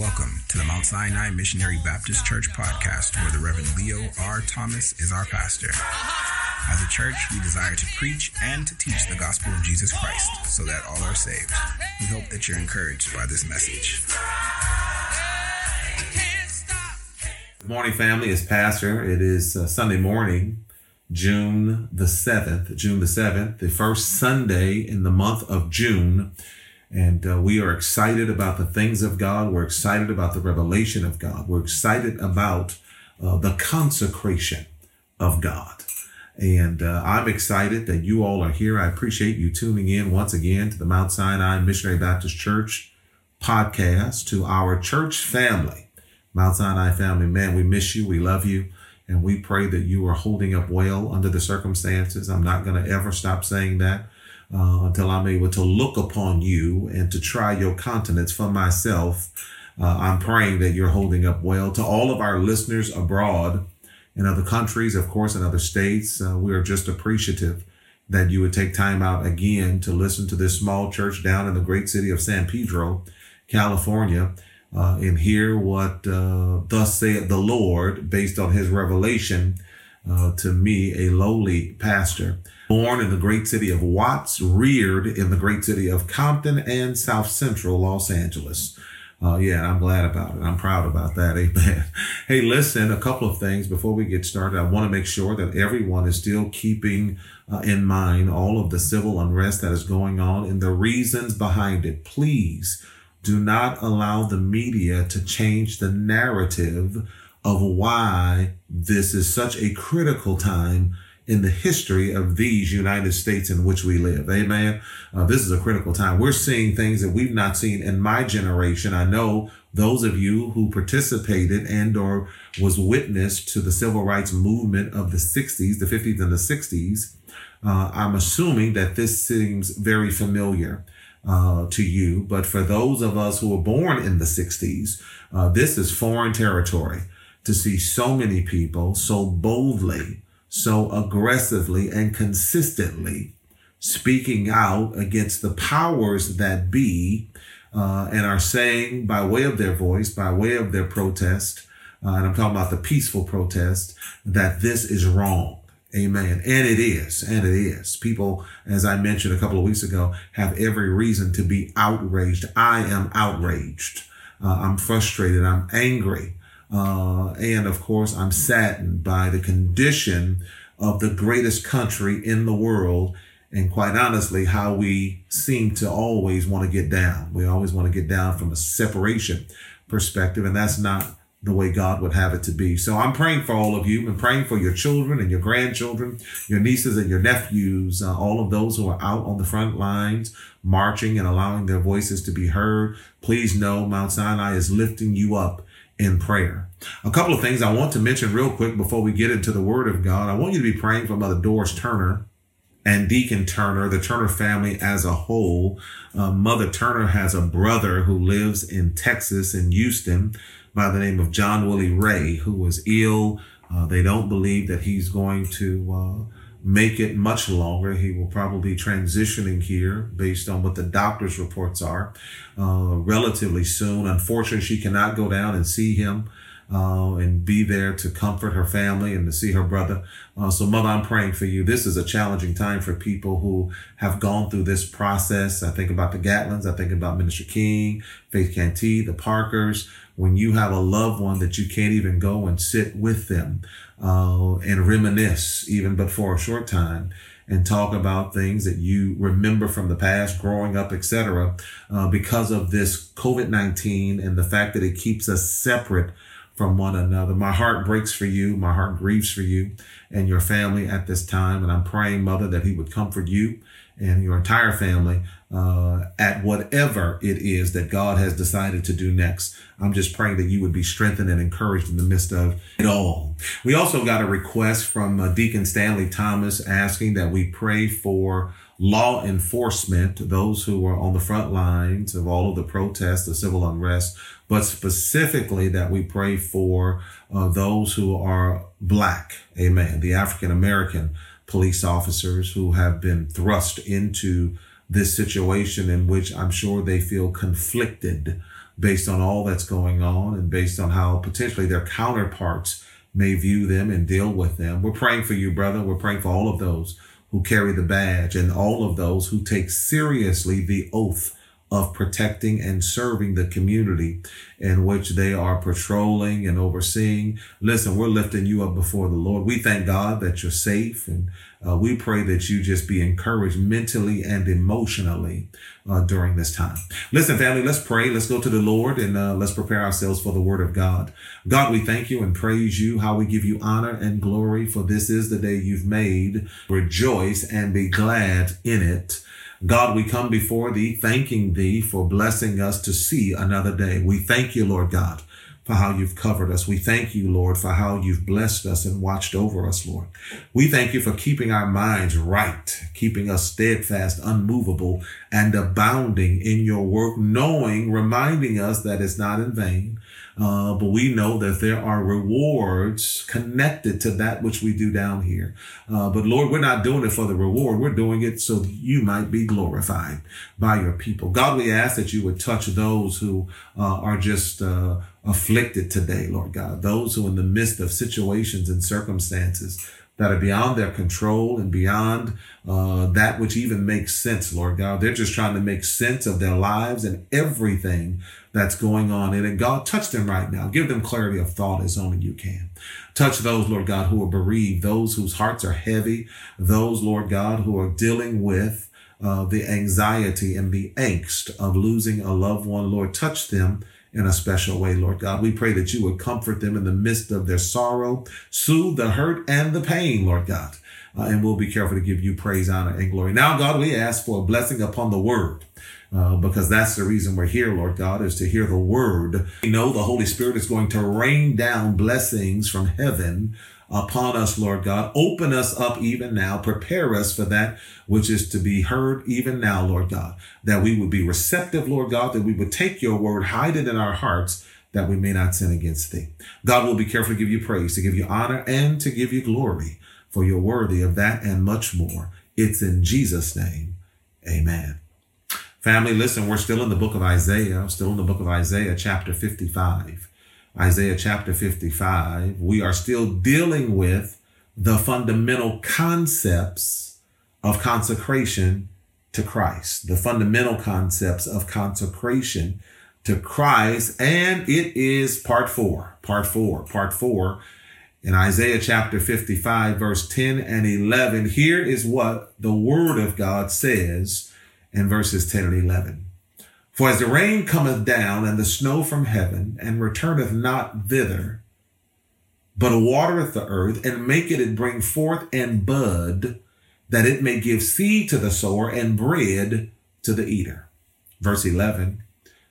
Welcome to the Mount Sinai Missionary Baptist Church podcast, where the Reverend Leo R. Thomas is our pastor. As a church, we desire to preach and to teach the gospel of Jesus Christ so that all are saved. We hope that you're encouraged by this message. Good morning, family. It's Pastor. It is uh, Sunday morning, June the 7th. June the 7th, the first Sunday in the month of June. And uh, we are excited about the things of God. We're excited about the revelation of God. We're excited about uh, the consecration of God. And uh, I'm excited that you all are here. I appreciate you tuning in once again to the Mount Sinai Missionary Baptist Church podcast, to our church family. Mount Sinai family, man, we miss you. We love you. And we pray that you are holding up well under the circumstances. I'm not going to ever stop saying that uh, until I'm able to look upon you and to try your countenance for myself. Uh, I'm praying that you're holding up well. To all of our listeners abroad in other countries, of course, in other states, uh, we are just appreciative that you would take time out again to listen to this small church down in the great city of San Pedro, California. Uh, and hear what uh, thus saith the Lord based on his revelation uh, to me, a lowly pastor. Born in the great city of Watts, reared in the great city of Compton and South Central Los Angeles. Uh, yeah, I'm glad about it. I'm proud about that. Amen. Hey, listen, a couple of things before we get started. I want to make sure that everyone is still keeping uh, in mind all of the civil unrest that is going on and the reasons behind it. Please do not allow the media to change the narrative of why this is such a critical time in the history of these United States in which we live. Amen. Uh, this is a critical time. We're seeing things that we've not seen in my generation. I know those of you who participated and or was witness to the civil rights movement of the 60s, the 50s and the 60s. Uh, I'm assuming that this seems very familiar. Uh, to you, but for those of us who were born in the 60s, uh, this is foreign territory to see so many people so boldly so aggressively and consistently speaking out against the powers that be uh, and are saying by way of their voice, by way of their protest, uh, and I'm talking about the peaceful protest, that this is wrong. Amen. And it is. And it is. People, as I mentioned a couple of weeks ago, have every reason to be outraged. I am outraged. Uh, I'm frustrated. I'm angry. Uh, and of course, I'm saddened by the condition of the greatest country in the world. And quite honestly, how we seem to always want to get down. We always want to get down from a separation perspective. And that's not the way God would have it to be. So I'm praying for all of you and praying for your children and your grandchildren, your nieces and your nephews, uh, all of those who are out on the front lines, marching and allowing their voices to be heard. Please know Mount Sinai is lifting you up in prayer. A couple of things I want to mention real quick before we get into the Word of God. I want you to be praying for Mother Doris Turner and Deacon Turner, the Turner family as a whole. Uh, Mother Turner has a brother who lives in Texas, in Houston, by the name of John Willie Ray, who was ill. Uh, they don't believe that he's going to uh, make it much longer. He will probably be transitioning here based on what the doctor's reports are uh, relatively soon. Unfortunately, she cannot go down and see him. Uh, and be there to comfort her family and to see her brother. Uh, so, Mother, I'm praying for you. This is a challenging time for people who have gone through this process. I think about the Gatlins. I think about Minister King, Faith Canty, the Parkers. When you have a loved one that you can't even go and sit with them, uh, and reminisce even but for a short time and talk about things that you remember from the past, growing up, etc. Uh, because of this COVID-19 and the fact that it keeps us separate from one another. My heart breaks for you. My heart grieves for you and your family at this time. And I'm praying, Mother, that He would comfort you and your entire family uh, at whatever it is that God has decided to do next. I'm just praying that you would be strengthened and encouraged in the midst of it all. We also got a request from uh, Deacon Stanley Thomas asking that we pray for law enforcement, those who are on the front lines of all of the protests, the civil unrest, but specifically that we pray for uh, those who are black, amen, the African American police officers who have been thrust into this situation in which I'm sure they feel conflicted based on all that's going on and based on how potentially their counterparts may view them and deal with them. We're praying for you, brother. We're praying for all of those who carry the badge and all of those who take seriously the oath of protecting and serving the community in which they are patrolling and overseeing. Listen, we're lifting you up before the Lord. We thank God that you're safe and uh, we pray that you just be encouraged mentally and emotionally uh, during this time. Listen, family, let's pray. Let's go to the Lord and uh, let's prepare ourselves for the word of God. God, we thank you and praise you, how we give you honor and glory, for this is the day you've made. Rejoice and be glad in it. God, we come before thee, thanking thee for blessing us to see another day. We thank you, Lord God, for how you've covered us. We thank you, Lord, for how you've blessed us and watched over us, Lord. We thank you for keeping our minds right, keeping us steadfast, unmovable, and abounding in your work, knowing, reminding us that it's not in vain uh, but we know that there are rewards connected to that which we do down here. Uh, but Lord, we're not doing it for the reward. We're doing it so you might be glorified by your people. God, we ask that you would touch those who uh, are just uh, afflicted today, Lord God, those who in the midst of situations and circumstances that are beyond their control and beyond uh, that which even makes sense, Lord God. They're just trying to make sense of their lives and everything that's going on in it. God, touch them right now. Give them clarity of thought as only you can. Touch those, Lord God, who are bereaved, those whose hearts are heavy, those, Lord God, who are dealing with uh, the anxiety and the angst of losing a loved one. Lord, touch them in a special way, Lord God. We pray that you would comfort them in the midst of their sorrow, soothe the hurt and the pain, Lord God. Uh, and we'll be careful to give you praise, honor, and glory. Now, God, we ask for a blessing upon the word. Uh, because that's the reason we're here, Lord God, is to hear the word. We know the Holy Spirit is going to rain down blessings from heaven upon us, Lord God. Open us up even now. Prepare us for that which is to be heard even now, Lord God. That we would be receptive, Lord God, that we would take your word, hide it in our hearts, that we may not sin against thee. God will be careful to give you praise, to give you honor, and to give you glory, for you're worthy of that and much more. It's in Jesus' name. Amen. Family, listen, we're still in the book of Isaiah, still in the book of Isaiah, chapter 55. Isaiah chapter 55, we are still dealing with the fundamental concepts of consecration to Christ, the fundamental concepts of consecration to Christ. And it is part four, part four, part four in Isaiah chapter 55, verse 10 and 11. Here is what the word of God says in verses 10 and 11. For as the rain cometh down and the snow from heaven, and returneth not thither, but watereth the earth, and maketh it bring forth and bud, that it may give seed to the sower and bread to the eater. Verse 11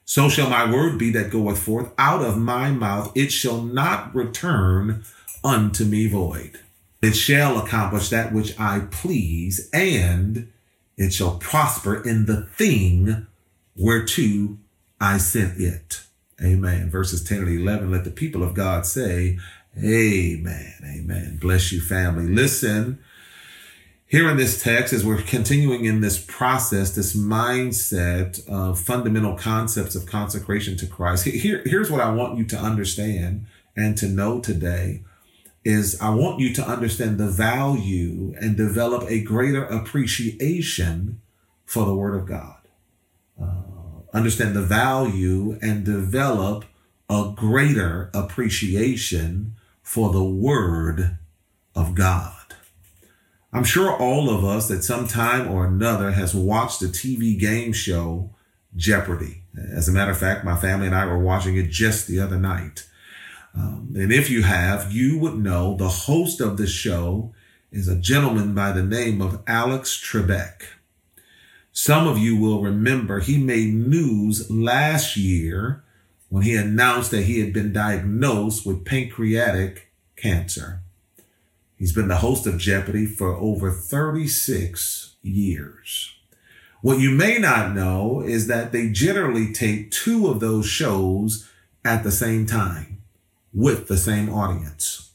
So shall my word be that goeth forth out of my mouth, it shall not return unto me void. It shall accomplish that which I please, and it shall prosper in the thing whereto I sent it. Amen. Verses 10 and 11. Let the people of God say, Amen. Amen. Bless you, family. Listen, here in this text, as we're continuing in this process, this mindset of fundamental concepts of consecration to Christ, here, here's what I want you to understand and to know today is I want you to understand the value and develop a greater appreciation for the Word of God uh, understand the value and develop a greater appreciation for the Word of God. I'm sure all of us at some time or another has watched the TV game show Jeopardy. As a matter of fact, my family and I were watching it just the other night. Um, and if you have, you would know the host of the show is a gentleman by the name of Alex Trebek. Some of you will remember he made news last year when he announced that he had been diagnosed with pancreatic cancer. He's been the host of Jeopardy for over 36 years. What you may not know is that they generally take two of those shows at the same time with the same audience,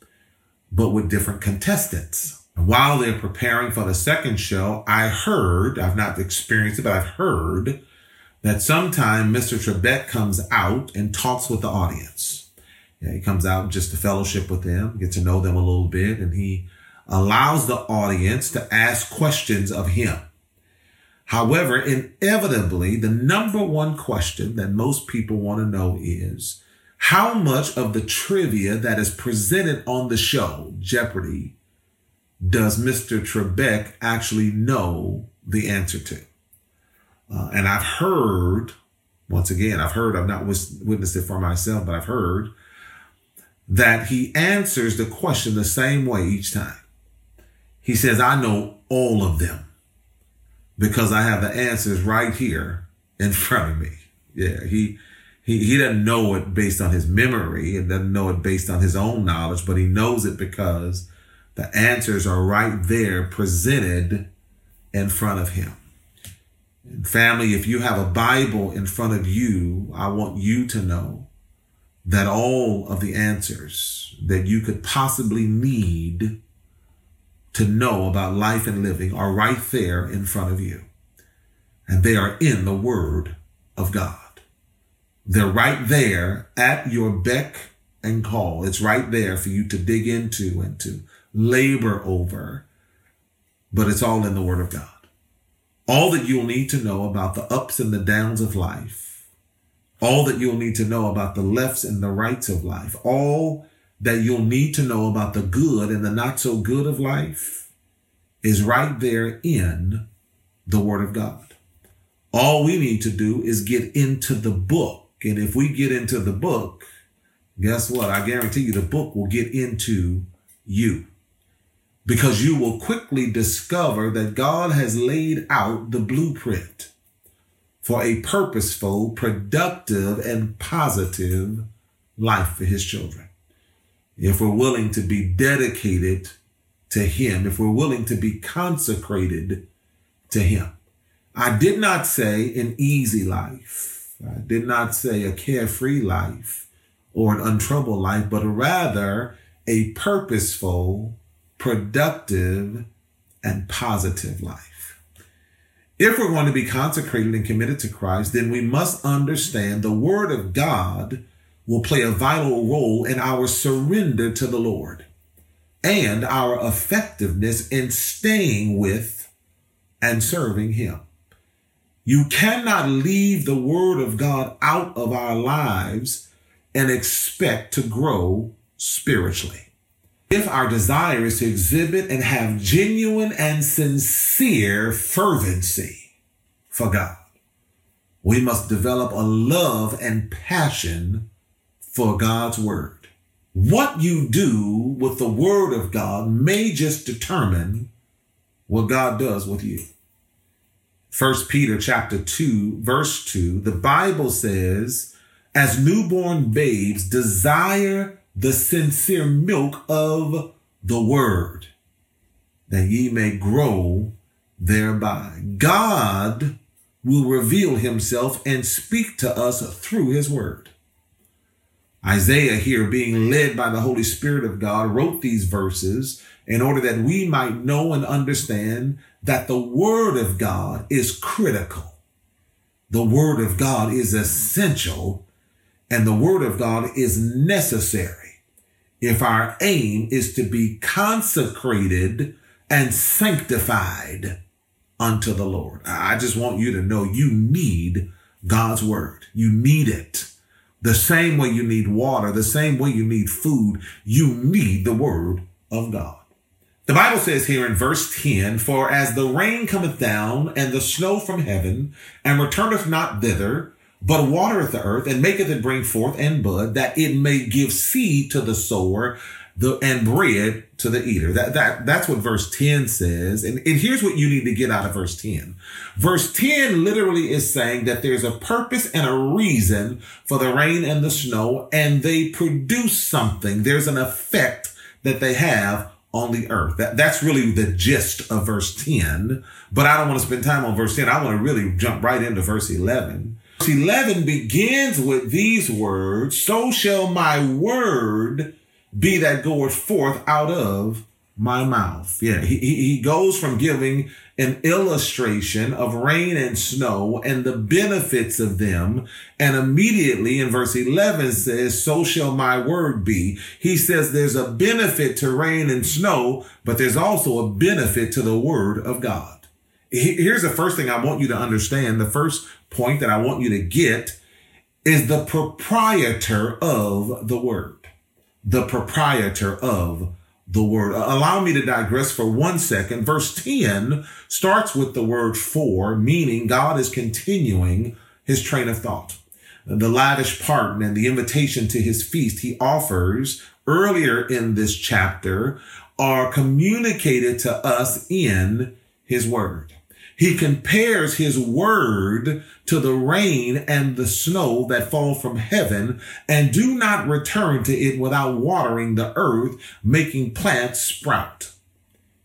but with different contestants while they're preparing for the second show, I heard, I've not experienced it, but I've heard that sometime Mr. Trebek comes out and talks with the audience. Yeah, he comes out just to fellowship with them, get to know them a little bit, and he allows the audience to ask questions of him. However, inevitably, the number one question that most people want to know is how much of the trivia that is presented on the show, Jeopardy, does Mr. Trebek actually know the answer to? Uh, and I've heard, once again, I've heard, I've not witnessed it for myself, but I've heard that he answers the question the same way each time. He says, I know all of them because I have the answers right here in front of me. Yeah, he he he doesn't know it based on his memory and doesn't know it based on his own knowledge, but he knows it because the answers are right there presented in front of him. And family, if you have a Bible in front of you, I want you to know that all of the answers that you could possibly need to know about life and living are right there in front of you. And they are in the Word of God. They're right there at your beck and call. It's right there for you to dig into and to labor over. But it's all in the Word of God. All that you'll need to know about the ups and the downs of life, all that you'll need to know about the lefts and the rights of life, all that you'll need to know about the good and the not so good of life is right there in the Word of God. All we need to do is get into the book. And if we get into the book, guess what? I guarantee you the book will get into you because you will quickly discover that God has laid out the blueprint for a purposeful, productive, and positive life for his children if we're willing to be dedicated to Him, if we're willing to be consecrated to Him. I did not say an easy life. I did not say a carefree life or an untroubled life, but rather a purposeful, productive, and positive life. If we're going to be consecrated and committed to Christ, then we must understand the Word of God will play a vital role in our surrender to the Lord and our effectiveness in staying with and serving Him. You cannot leave the Word of God out of our lives and expect to grow spiritually. If our desire is to exhibit and have genuine and sincere fervency for God, we must develop a love and passion for God's word. What you do with the word of God may just determine what God does with you. First Peter chapter 2 verse 2, the Bible says, as newborn babes desire the sincere milk of the word, that ye may grow thereby. God will reveal himself and speak to us through his word. Isaiah, here being led by the Holy Spirit of God, wrote these verses in order that we might know and understand that the Word of God is critical. The Word of God is essential, and the Word of God is necessary if our aim is to be consecrated and sanctified unto the Lord. I just want you to know you need God's Word. You need it. The same way you need water, the same way you need food, you need the word of God. The Bible says here in verse 10, For as the rain cometh down and the snow from heaven and returneth not thither, but watereth the earth and maketh it bring forth and bud, that it may give seed to the sower the and bread to the eater. That that that's what verse 10 says. And, and here's what you need to get out of verse 10. Verse 10 literally is saying that there's a purpose and a reason for the rain and the snow, and they produce something. There's an effect that they have on the earth. That, that's really the gist of verse 10. But I don't want to spend time on verse 10. I want to really jump right into verse 11. Verse 11 begins with these words, so shall my word be that goeth forth out of my mouth. Yeah, he, he goes from giving an illustration of rain and snow and the benefits of them. And immediately in verse 11 says, so shall my word be. He says there's a benefit to rain and snow, but there's also a benefit to the word of God. Here's the first thing I want you to understand. The first point that I want you to get is the proprietor of the word. The proprietor of the word. Uh, allow me to digress for one second. Verse 10 starts with the word for, meaning God is continuing his train of thought. The lavish pardon and the invitation to his feast he offers earlier in this chapter are communicated to us in his word. He compares his word to the rain and the snow that fall from heaven and do not return to it without watering the earth, making plants sprout.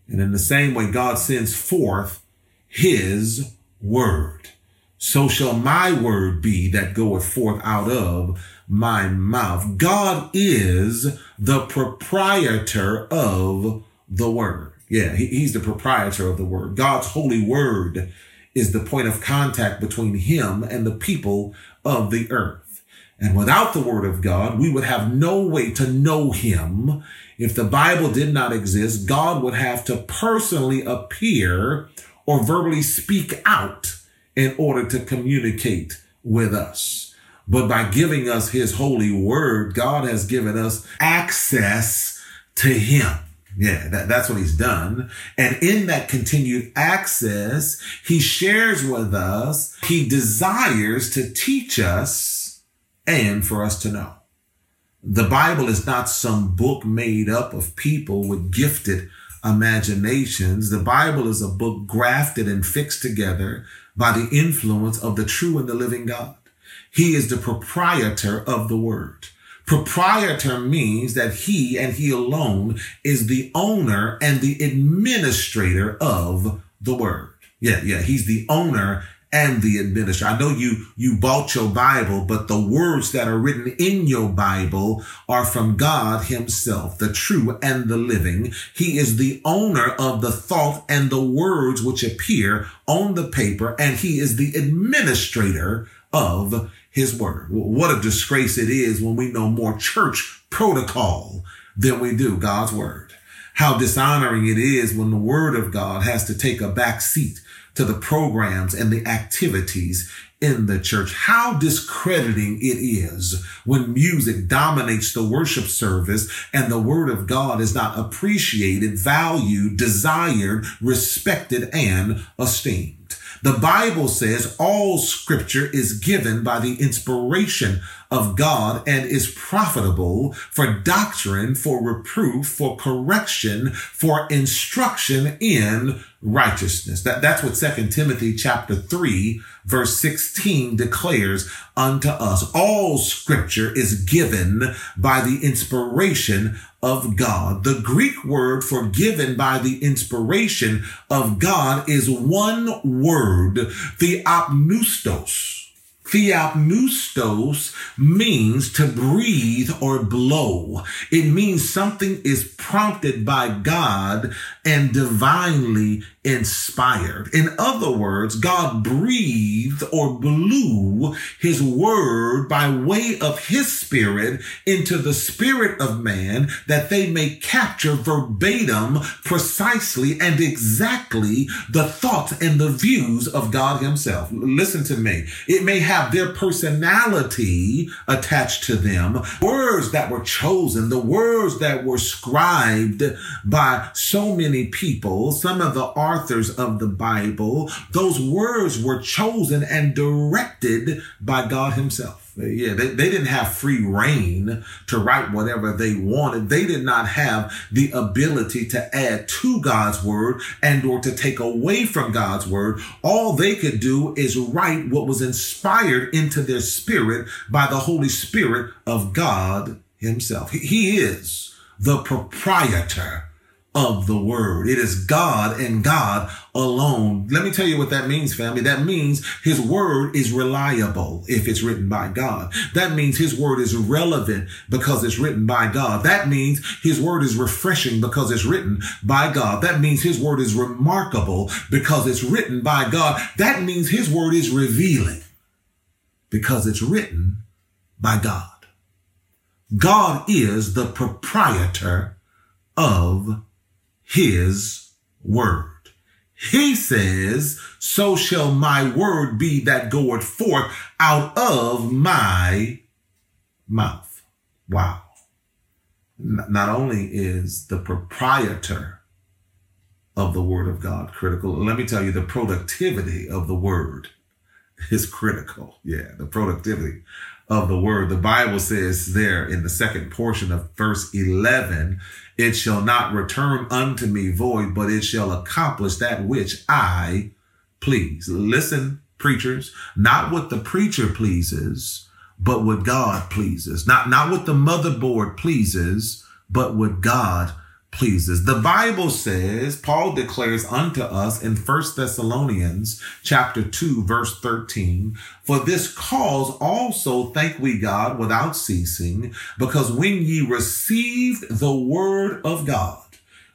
And in the same way, God sends forth his word. So shall my word be that goeth forth out of my mouth. God is the proprietor of the word. Yeah, he, he's the proprietor of the word. God's holy word is the point of contact between him and the people of the earth. And without the word of God, we would have no way to know him. If the Bible did not exist, God would have to personally appear or verbally speak out in order to communicate with us. But by giving us his holy word, God has given us access to him. Yeah, that, that's what he's done. And in that continued access, he shares with us, he desires to teach us and for us to know. The Bible is not some book made up of people with gifted imaginations. The Bible is a book grafted and fixed together by the influence of the true and the living God. He is the proprietor of the word. Proprietor means that he and he alone is the owner and the administrator of the word. Yeah, yeah, he's the owner and the administrator. I know you, you bought your Bible, but the words that are written in your Bible are from God himself, the true and the living. He is the owner of the thought and the words which appear on the paper, and he is the administrator of his word. What a disgrace it is when we know more church protocol than we do God's word. How dishonoring it is when the word of God has to take a back seat to the programs and the activities in the church. How discrediting it is when music dominates the worship service and the word of God is not appreciated, valued, desired, respected, and esteemed. The Bible says all scripture is given by the inspiration of God and is profitable for doctrine, for reproof, for correction, for instruction in righteousness. That, that's what Second Timothy chapter 3 verse 16 declares unto us. All scripture is given by the inspiration of God. The Greek word for given by the inspiration of God is one word, theopneustos Theopneustos means to breathe or blow. It means something is prompted by God and divinely inspired. In other words, God breathed or blew his word by way of his spirit into the spirit of man that they may capture verbatim, precisely and exactly the thoughts and the views of God himself. Listen to me. It may have their personality attached to them. Words that were chosen, the words that were scribed by so many people, some of the authors of the Bible, those words were chosen and directed by God Himself. Yeah, they, they didn't have free rein to write whatever they wanted. They did not have the ability to add to God's word and or to take away from God's word. All they could do is write what was inspired into their spirit by the Holy Spirit of God himself. He is the proprietor of the word. It is God and God alone. Let me tell you what that means, family. That means his word is reliable if it's written by God. That means his word is relevant because it's written by God. That means his word is refreshing because it's written by God. That means his word is remarkable because it's written by God. That means his word is revealing because it's written by God. God is the proprietor of his word. He says, so shall my word be that goeth forth out of my mouth. Wow. Not only is the proprietor of the word of God critical, let me tell you, the productivity of the word is critical. Yeah, the productivity of the word. The Bible says there in the second portion of verse 11, it shall not return unto me void, but it shall accomplish that which I please. Listen, preachers, not what the preacher pleases, but what God pleases. Not, not what the motherboard pleases, but what God pleases. The Bible says, Paul declares unto us in First Thessalonians chapter 2 verse 13, for this cause also thank we God without ceasing, because when ye received the word of God,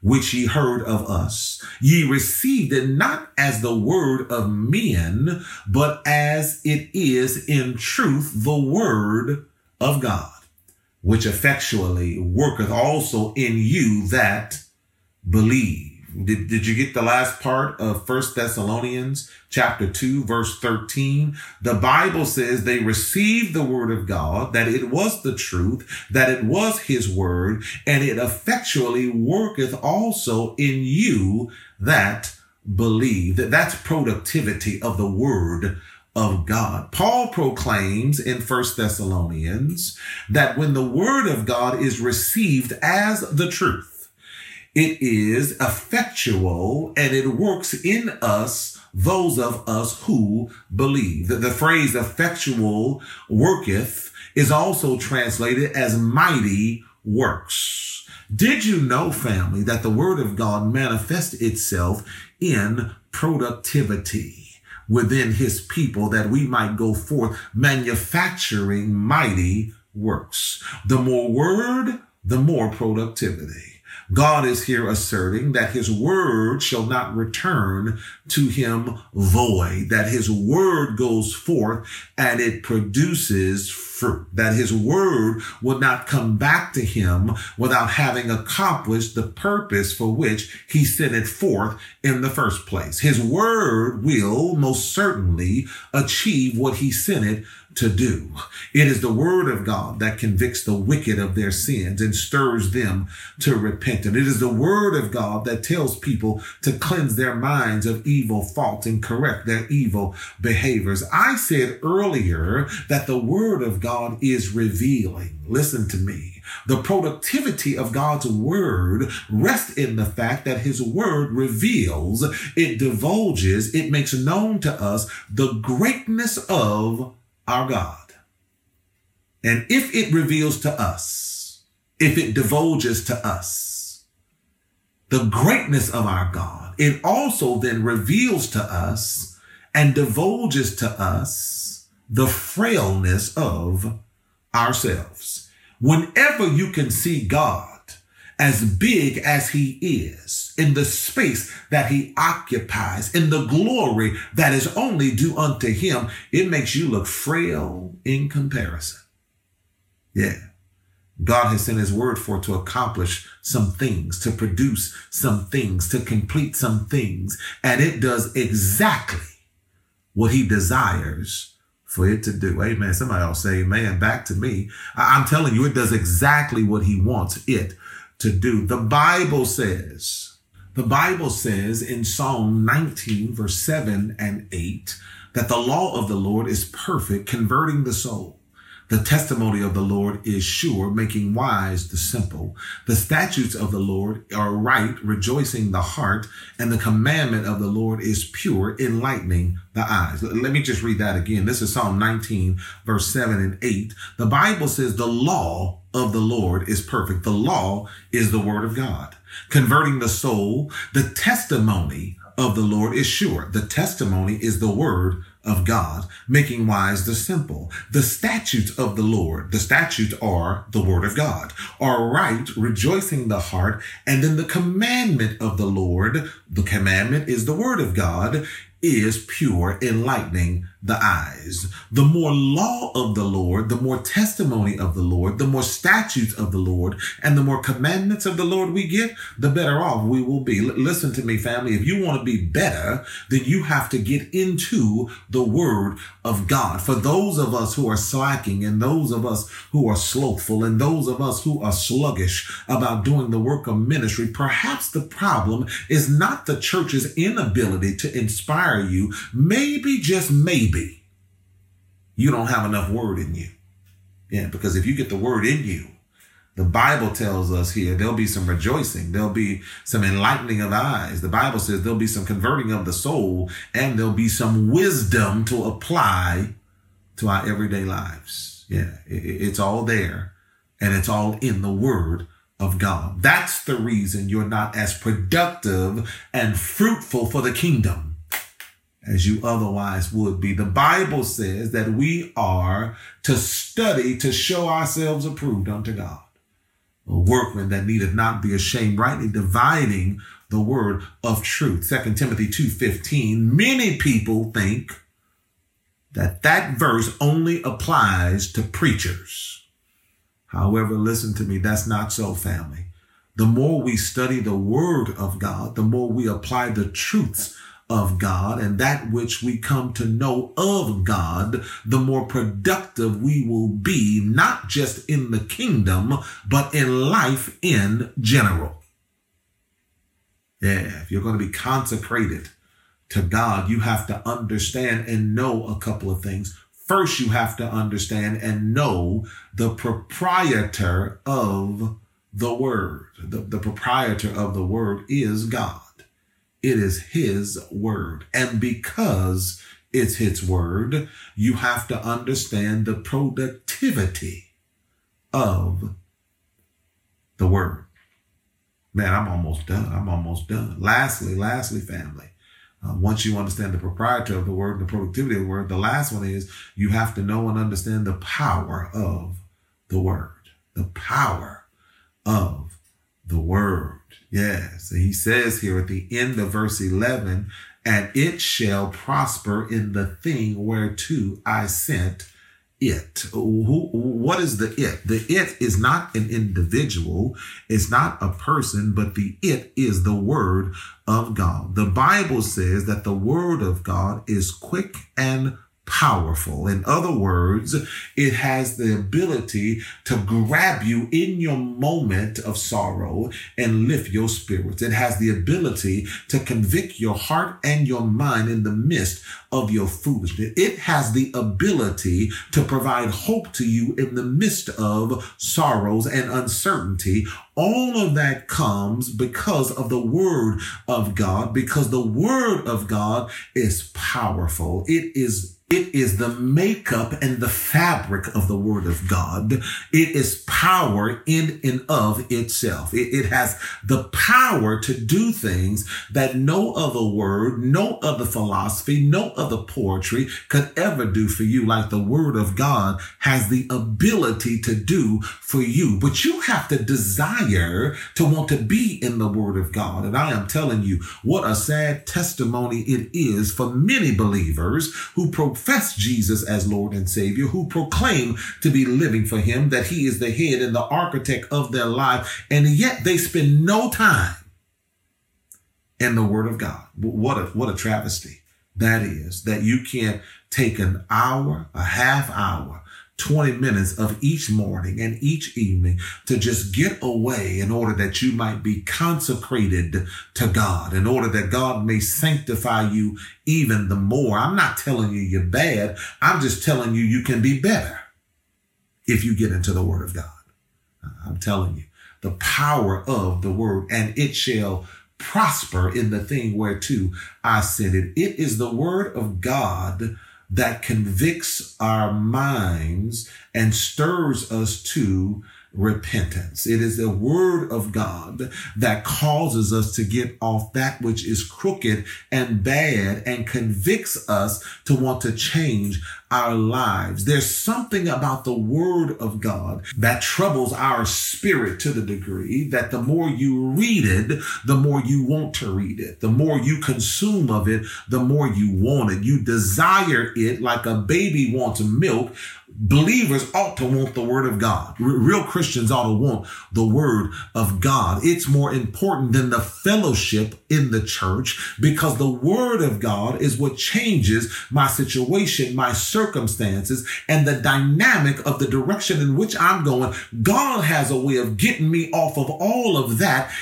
which ye heard of us. Ye received it not as the word of men, but as it is in truth the word of God which effectually worketh also in you that believe. Did, did you get the last part of First Thessalonians chapter 2 verse 13? The Bible says they received the word of God, that it was the truth, that it was his word, and it effectually worketh also in you that believe. That that's productivity of the word of God. Paul proclaims in First Thessalonians that when the word of God is received as the truth, it is effectual and it works in us, those of us who believe. The, the phrase effectual worketh is also translated as mighty works. Did you know, family, that the word of God manifests itself in productivity? Within his people that we might go forth manufacturing mighty works. The more word, the more productivity. God is here asserting that his word shall not return to him void, that his word goes forth and it produces fruit, that his word will not come back to him without having accomplished the purpose for which he sent it forth in the first place. His word will most certainly achieve what he sent it to do. It is the word of God that convicts the wicked of their sins and stirs them to repentance. It is the word of God that tells people to cleanse their minds of evil thoughts and correct their evil behaviors. I said earlier that the word of God is revealing. Listen to me. The productivity of God's word rests in the fact that his word reveals, it divulges, it makes known to us the greatness of our God. And if it reveals to us, if it divulges to us the greatness of our God, it also then reveals to us and divulges to us the frailness of ourselves. Whenever you can see God as big as he is, in the space that he occupies, in the glory that is only due unto him, it makes you look frail in comparison. Yeah. God has sent his word for to accomplish some things, to produce some things, to complete some things. And it does exactly what he desires for it to do. Amen. Somebody else say amen back to me. I'm telling you, it does exactly what he wants it to do. The Bible says, the Bible says in Psalm 19, verse 7 and 8, that the law of the Lord is perfect, converting the soul. The testimony of the Lord is sure, making wise the simple. The statutes of the Lord are right, rejoicing the heart, and the commandment of the Lord is pure, enlightening the eyes. Let me just read that again. This is Psalm 19, verse 7 and 8. The Bible says the law of the Lord is perfect. The law is the word of God. Converting the soul, the testimony of the Lord is sure. The testimony is the word of God, making wise the simple. The statutes of the Lord, the statutes are the word of God, are right, rejoicing the heart. And then the commandment of the Lord, the commandment is the word of God, is pure, enlightening the eyes. The more law of the Lord, the more testimony of the Lord, the more statutes of the Lord, and the more commandments of the Lord we get, the better off we will be. L- listen to me, family. If you want to be better, then you have to get into the word of God. For those of us who are slacking and those of us who are slothful and those of us who are sluggish about doing the work of ministry, perhaps the problem is not the church's inability to inspire you. Maybe, just maybe, you don't have enough word in you. Yeah, because if you get the word in you, the Bible tells us here there'll be some rejoicing, there'll be some enlightening of eyes. The Bible says there'll be some converting of the soul, and there'll be some wisdom to apply to our everyday lives. Yeah, it's all there, and it's all in the Word of God. That's the reason you're not as productive and fruitful for the kingdom as you otherwise would be. The Bible says that we are to study to show ourselves approved unto God. A workman that needeth not be ashamed, rightly dividing the word of truth. 2 Timothy 2.15. Many people think that that verse only applies to preachers. However, listen to me, that's not so, family. The more we study the word of God, the more we apply the truths of God and that which we come to know of God, the more productive we will be, not just in the kingdom, but in life in general. Yeah, if you're going to be consecrated to God, you have to understand and know a couple of things. First, you have to understand and know the proprietor of the word. The, the proprietor of the word is God. It is his word. And because it's his word, you have to understand the productivity of the word. Man, I'm almost done. I'm almost done. Lastly, lastly, family, uh, once you understand the proprietor of the word, and the productivity of the word, the last one is you have to know and understand the power of the word. The power of the word. Yes. he says here at the end of verse 11, and it shall prosper in the thing whereto I sent it. Who, what is the it? The it is not an individual. It's not a person, but the it is the word of God. The Bible says that the word of God is quick and powerful. In other words, it has the ability to grab you in your moment of sorrow and lift your spirits. It has the ability to convict your heart and your mind in the midst of your foolishness. It has the ability to provide hope to you in the midst of sorrows and uncertainty. All of that comes because of the word of God, because the word of God is powerful. It is it is the makeup and the fabric of the word of God. It is power in and of itself. It, it, has the power to do things that no other word, no other philosophy, no other poetry could ever do for you like the word of God has the ability to do for you. But you have to desire to want to be in the word of God. And I am telling you what a sad testimony it is for many believers who profess Jesus as Lord and Savior, who proclaim to be living for Him, that He is the head and the architect of their life, and yet they spend no time in the Word of God. What a, what a travesty that is, that you can't take an hour, a half hour, 20 minutes of each morning and each evening to just get away in order that you might be consecrated to God, in order that God may sanctify you even the more. I'm not telling you you're bad. I'm just telling you you can be better if you get into the word of God. I'm telling you the power of the word and it shall prosper in the thing whereto I send it. It is the word of God that convicts our minds and stirs us to repentance. It is the word of God that causes us to get off that which is crooked and bad and convicts us to want to change our lives. There's something about the word of God that troubles our spirit to the degree that the more you read it, the more you want to read it. The more you consume of it, the more you want it. You desire it like a baby wants milk believers ought to want the word of God. real Christians ought to want the word of God. It's more important than the fellowship in the church because the word of God is what changes my situation, my circumstances, and the dynamic of the direction in which I'm going. God has a way of getting me off of all of that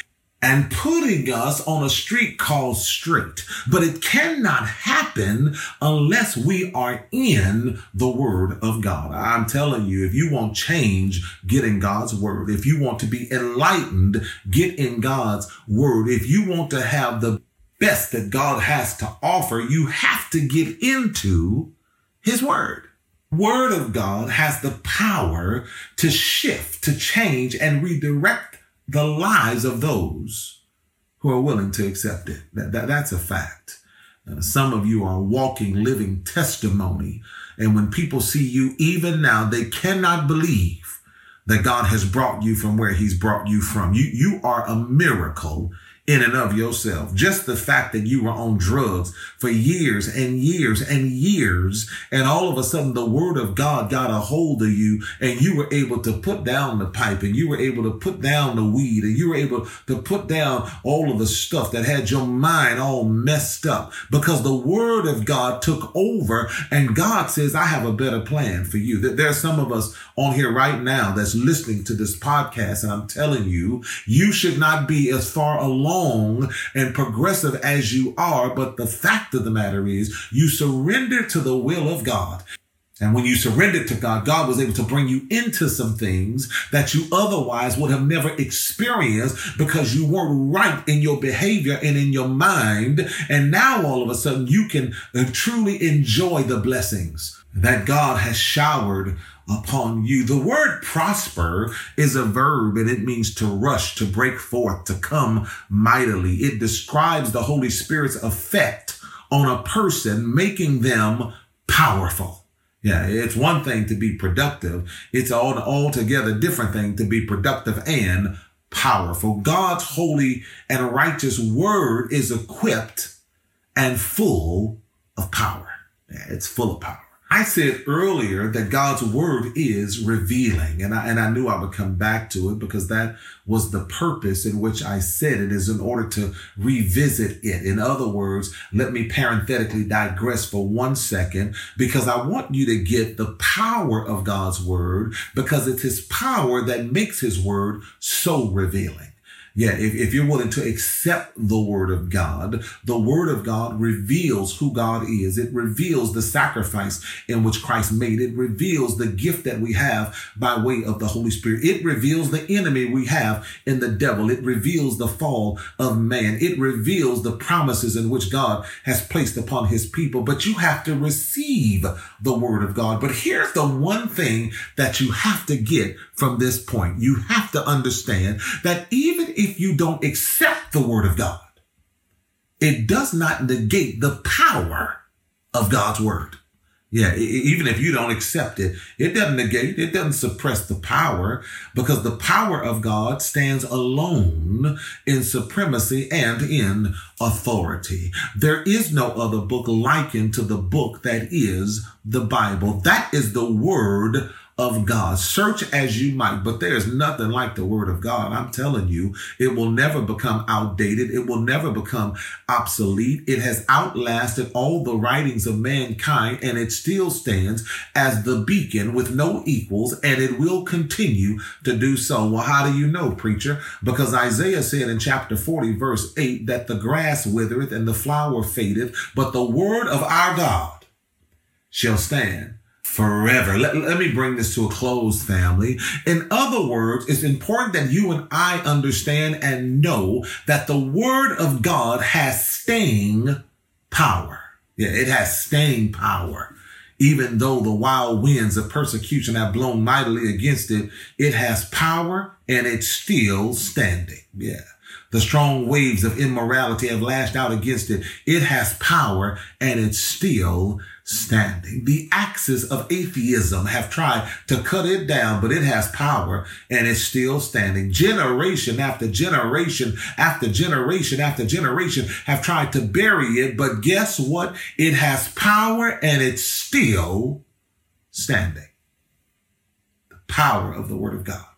and putting us on a street called straight. But it cannot happen unless we are in the word of God. I'm telling you, if you want change, get in God's word. If you want to be enlightened, get in God's word. If you want to have the best that God has to offer, you have to get into his word. Word of God has the power to shift, to change and redirect the lives of those who are willing to accept it. That, that that's a fact. Uh, some of you are walking, living testimony. And when people see you, even now, they cannot believe that God has brought you from where he's brought you from. You, you are a miracle in and of yourself. Just the fact that you were on drugs for years and years and years, and all of a sudden the word of God got a hold of you and you were able to put down the pipe and you were able to put down the weed and you were able to put down all of the stuff that had your mind all messed up because the word of God took over and God says, I have a better plan for you. There are some of us on here right now that's listening to this podcast and I'm telling you, you should not be as far along and progressive as you are, but the fact of the matter is you surrender to the will of God. And when you surrendered to God, God was able to bring you into some things that you otherwise would have never experienced because you weren't right in your behavior and in your mind. And now all of a sudden you can uh, truly enjoy the blessings that God has showered upon you. The word prosper is a verb and it means to rush, to break forth, to come mightily. It describes the Holy Spirit's effect on a person, making them powerful. Yeah, it's one thing to be productive. It's an altogether different thing to be productive and powerful. God's holy and righteous word is equipped and full of power. Yeah, it's full of power. I said earlier that God's word is revealing, and I, and I knew I would come back to it because that was the purpose in which I said it is in order to revisit it. In other words, let me parenthetically digress for one second because I want you to get the power of God's word because it's his power that makes his word so revealing. Yeah, if, if you're willing to accept the word of God, the word of God reveals who God is. It reveals the sacrifice in which Christ made. It reveals the gift that we have by way of the Holy Spirit. It reveals the enemy we have in the devil. It reveals the fall of man. It reveals the promises in which God has placed upon his people. But you have to receive the word of God. But here's the one thing that you have to get from this point. You have to understand that even if you don't accept the word of God, it does not negate the power of God's word. Yeah, even if you don't accept it, it doesn't negate, it doesn't suppress the power because the power of God stands alone in supremacy and in authority. There is no other book likened to the book that is the Bible. That is the word of God. Search as you might, but there is nothing like the word of God. I'm telling you, it will never become outdated. It will never become obsolete. It has outlasted all the writings of mankind and it still stands as the beacon with no equals and it will continue to do so. Well, how do you know, preacher? Because Isaiah said in chapter 40, verse 8, that the grass withereth and the flower fadeth, but the word of our God shall stand forever. Let, let me bring this to a close, family. In other words, it's important that you and I understand and know that the word of God has staying power. Yeah, it has staying power. even though the wild winds of persecution have blown mightily against it, it has power and it's still standing. Yeah. The strong waves of immorality have lashed out against it. It has power and it's still standing. The axes of atheism have tried to cut it down, but it has power and it's still standing. Generation after generation after generation after generation have tried to bury it, but guess what? It has power and it's still standing. The power of the word of God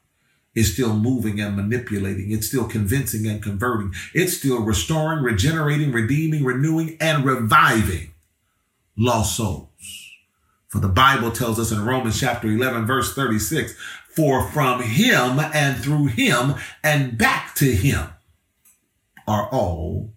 is still moving and manipulating. It's still convincing and converting. It's still restoring, regenerating, redeeming, renewing, and reviving lost souls. For the Bible tells us in Romans chapter 11, verse 36, for from him and through him and back to him are all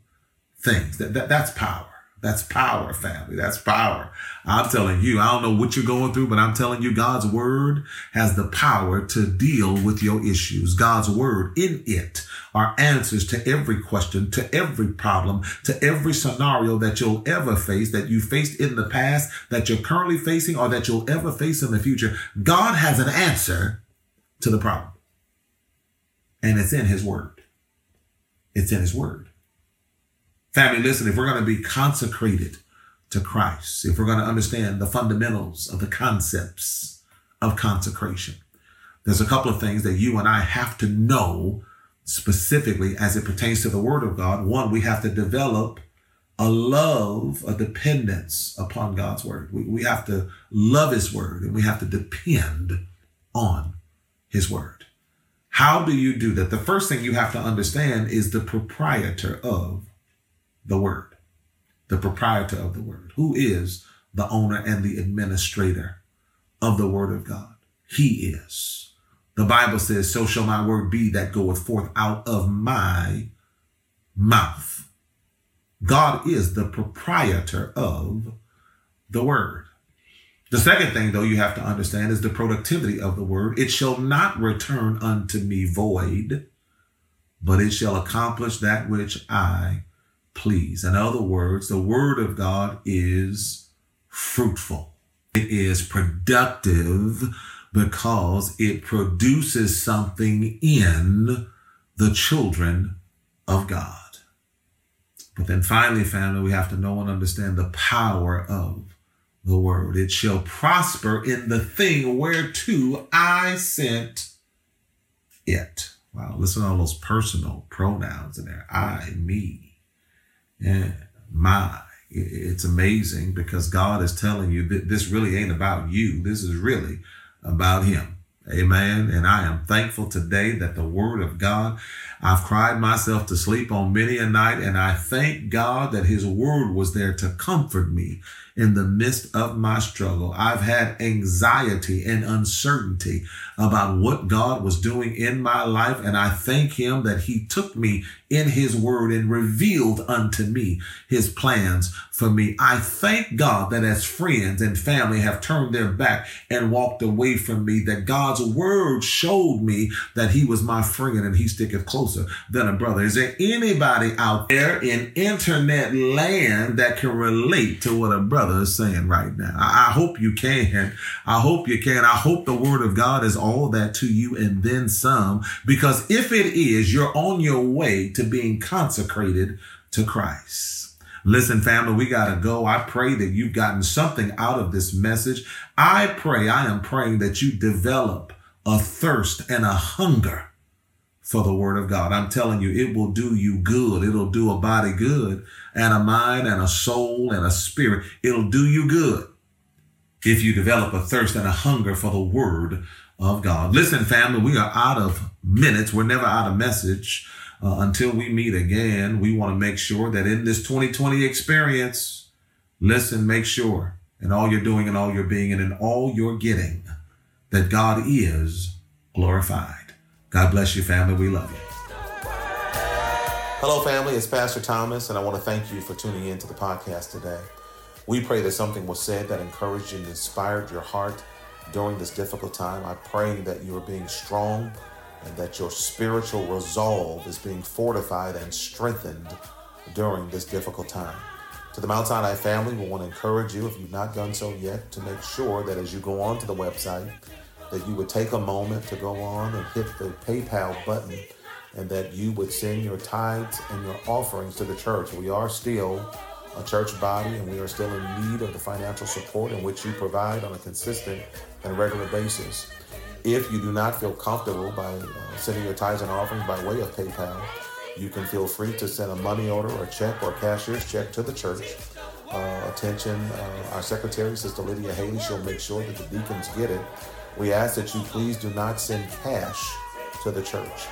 things. That, that, that's power. That's power, family. That's power. I'm telling you, I don't know what you're going through, but I'm telling you, God's word has the power to deal with your issues. God's word in it are answers to every question, to every problem, to every scenario that you'll ever face, that you faced in the past, that you're currently facing, or that you'll ever face in the future. God has an answer to the problem. And it's in his word. It's in his word. Family, listen, if we're going to be consecrated to Christ, if we're going to understand the fundamentals of the concepts of consecration, there's a couple of things that you and I have to know specifically as it pertains to the Word of God. One, we have to develop a love, a dependence upon God's Word. We, we have to love His Word and we have to depend on His Word. How do you do that? The first thing you have to understand is the proprietor of the word, the proprietor of the word. Who is the owner and the administrator of the word of God? He is. The Bible says, So shall my word be that goeth forth out of my mouth. God is the proprietor of the word. The second thing, though, you have to understand is the productivity of the word. It shall not return unto me void, but it shall accomplish that which I please. In other words, the word of God is fruitful. It is productive because it produces something in the children of God. But then finally, family, we have to know and understand the power of the word. It shall prosper in the thing whereto I sent it. Wow, listen to all those personal pronouns in there. I, me, and my, it's amazing because God is telling you that this really ain't about you. This is really about Him. Amen. And I am thankful today that the word of God, I've cried myself to sleep on many a night, and I thank God that his word was there to comfort me in the midst of my struggle. I've had anxiety and uncertainty about what God was doing in my life. And I thank him that he took me in his word and revealed unto me his plans for me. I thank God that as friends and family have turned their back and walked away from me, that God's word showed me that he was my friend and he sticketh closer than a brother. Is there anybody out there in internet land that can relate to what a brother brother is saying right now. I, I hope you can. I hope you can. I hope the word of God is all that to you and then some, because if it is, you're on your way to being consecrated to Christ. Listen, family, we got to go. I pray that you've gotten something out of this message. I pray, I am praying that you develop a thirst and a hunger for the word of God. I'm telling you, it will do you good. It'll do a body good and a mind and a soul and a spirit. It'll do you good if you develop a thirst and a hunger for the word of God. Listen, family, we are out of minutes. We're never out of message. Uh, until we meet again, we want to make sure that in this 2020 experience, listen, make sure in all you're doing and all you're being and in all you're getting that God is glorified. God bless you, family. We love you. Hello, family. It's Pastor Thomas, and I want to thank you for tuning in to the podcast today. We pray that something was said that encouraged and inspired your heart during this difficult time. I pray that you are being strong and that your spiritual resolve is being fortified and strengthened during this difficult time. To the Mount Sinai family, we want to encourage you, if you've not done so yet, to make sure that as you go on to the website, that you would take a moment to go on and hit the PayPal button and that you would send your tithes and your offerings to the church. We are still a church body and we are still in need of the financial support in which you provide on a consistent and regular basis. If you do not feel comfortable by uh, sending your tithes and offerings by way of PayPal, you can feel free to send a money order or check or cashier's check to the church. Uh, attention, uh, our secretary, Sister Lydia Haley, she'll make sure that the deacons get it. We ask that you please do not send cash to the church.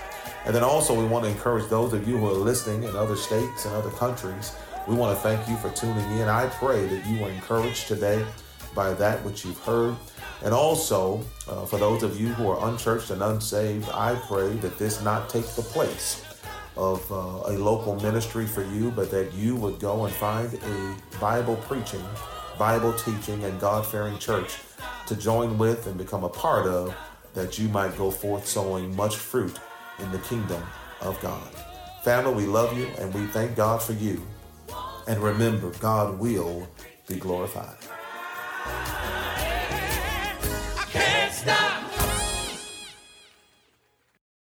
And then also, we want to encourage those of you who are listening in other states and other countries. We want to thank you for tuning in. I pray that you were encouraged today by that which you've heard. And also, uh, for those of you who are unchurched and unsaved, I pray that this not take the place of uh, a local ministry for you, but that you would go and find a Bible preaching, Bible teaching, and God fearing church to join with and become a part of that you might go forth sowing much fruit in the kingdom of God. Family, we love you and we thank God for you. And remember, God will be glorified. I can't stop.